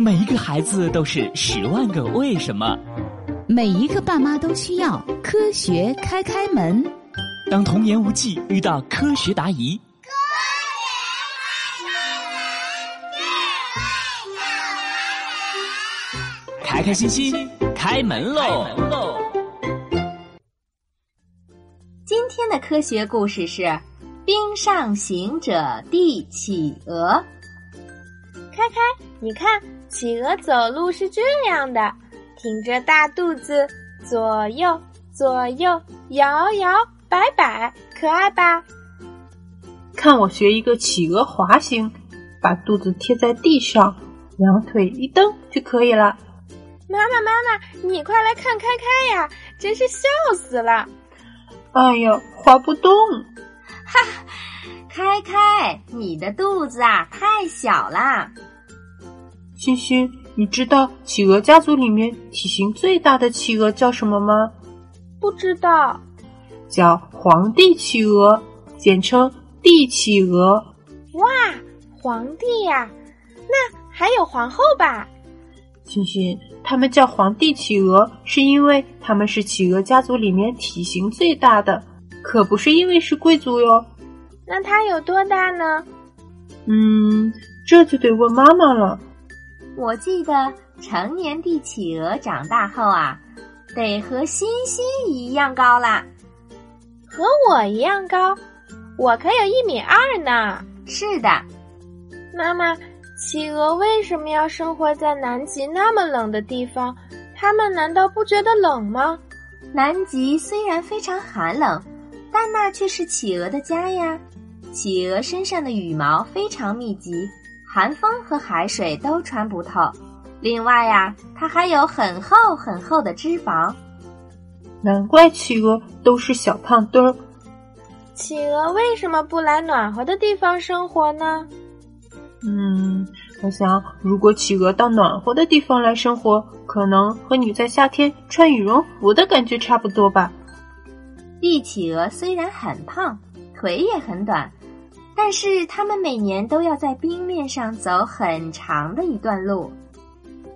每一个孩子都是十万个为什么，每一个爸妈都需要科学开开门。当童言无忌遇到科学答疑，科学开开心心开门喽！今天的科学故事是《冰上行者第企鹅》。开开，你看。企鹅走路是这样的，挺着大肚子，左右左右摇摇摆摆，可爱吧？看我学一个企鹅滑行，把肚子贴在地上，两腿一蹬就可以了。妈妈妈妈，你快来看开开呀，真是笑死了！哎呀，滑不动！哈，开开，你的肚子啊太小啦。欣欣，你知道企鹅家族里面体型最大的企鹅叫什么吗？不知道，叫皇帝企鹅，简称帝企鹅。哇，皇帝呀，那还有皇后吧？欣欣，他们叫皇帝企鹅，是因为他们是企鹅家族里面体型最大的，可不是因为是贵族哟。那它有多大呢？嗯，这就得问妈妈了。我记得成年帝企鹅长大后啊，得和欣欣一样高啦。和我一样高，我可有一米二呢。是的，妈妈，企鹅为什么要生活在南极那么冷的地方？它们难道不觉得冷吗？南极虽然非常寒冷，但那却是企鹅的家呀。企鹅身上的羽毛非常密集。寒风和海水都穿不透，另外呀，它还有很厚很厚的脂肪。难怪企鹅都是小胖墩儿。企鹅为什么不来暖和的地方生活呢？嗯，我想，如果企鹅到暖和的地方来生活，可能和你在夏天穿羽绒服的感觉差不多吧。帝企鹅虽然很胖，腿也很短。但是他们每年都要在冰面上走很长的一段路。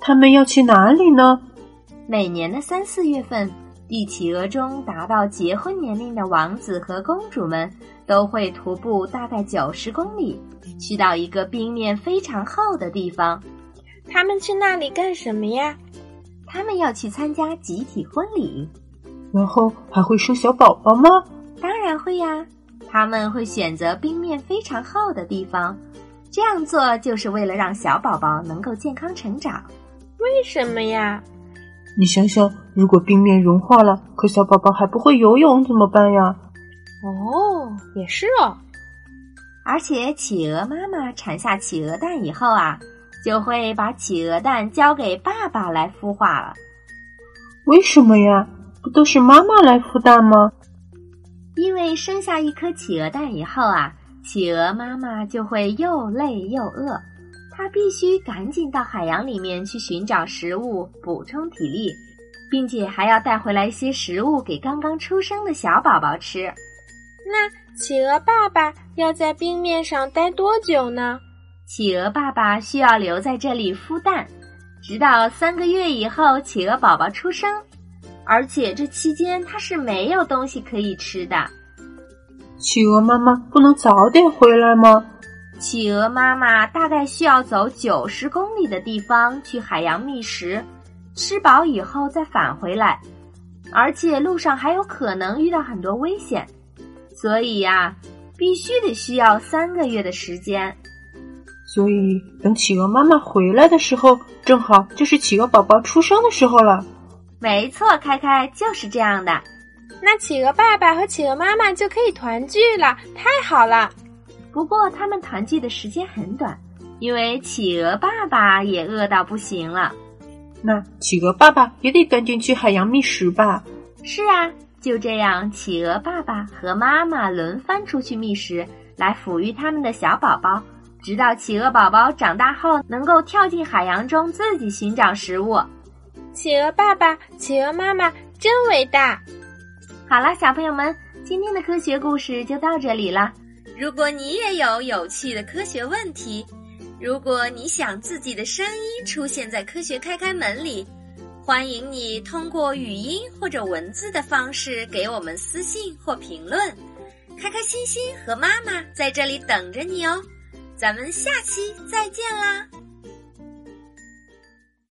他们要去哪里呢？每年的三四月份，帝企鹅中达到结婚年龄的王子和公主们都会徒步大概九十公里，去到一个冰面非常厚的地方。他们去那里干什么呀？他们要去参加集体婚礼。然后还会生小宝宝吗？当然会呀。他们会选择冰面非常厚的地方，这样做就是为了让小宝宝能够健康成长。为什么呀？你想想，如果冰面融化了，可小宝宝还不会游泳怎么办呀？哦，也是哦。而且企鹅妈妈产下企鹅蛋以后啊，就会把企鹅蛋交给爸爸来孵化了。为什么呀？不都是妈妈来孵蛋吗？因为生下一颗企鹅蛋以后啊，企鹅妈妈就会又累又饿，它必须赶紧到海洋里面去寻找食物补充体力，并且还要带回来一些食物给刚刚出生的小宝宝吃。那企鹅爸爸要在冰面上待多久呢？企鹅爸爸需要留在这里孵蛋，直到三个月以后企鹅宝宝出生。而且这期间它是没有东西可以吃的。企鹅妈妈不能早点回来吗？企鹅妈妈大概需要走九十公里的地方去海洋觅食，吃饱以后再返回来，而且路上还有可能遇到很多危险，所以呀，必须得需要三个月的时间。所以等企鹅妈妈回来的时候，正好就是企鹅宝宝出生的时候了。没错，开开就是这样的。那企鹅爸爸和企鹅妈妈就可以团聚了，太好了。不过他们团聚的时间很短，因为企鹅爸爸也饿到不行了。那企鹅爸爸也得赶紧去海洋觅食吧？是啊，就这样，企鹅爸爸和妈妈轮番出去觅食，来抚育他们的小宝宝，直到企鹅宝宝长大后能够跳进海洋中自己寻找食物。企鹅爸爸、企鹅妈妈真伟大！好了，小朋友们，今天的科学故事就到这里了。如果你也有有趣的科学问题，如果你想自己的声音出现在《科学开开门》里，欢迎你通过语音或者文字的方式给我们私信或评论。开开心心和妈妈在这里等着你哦，咱们下期再见啦！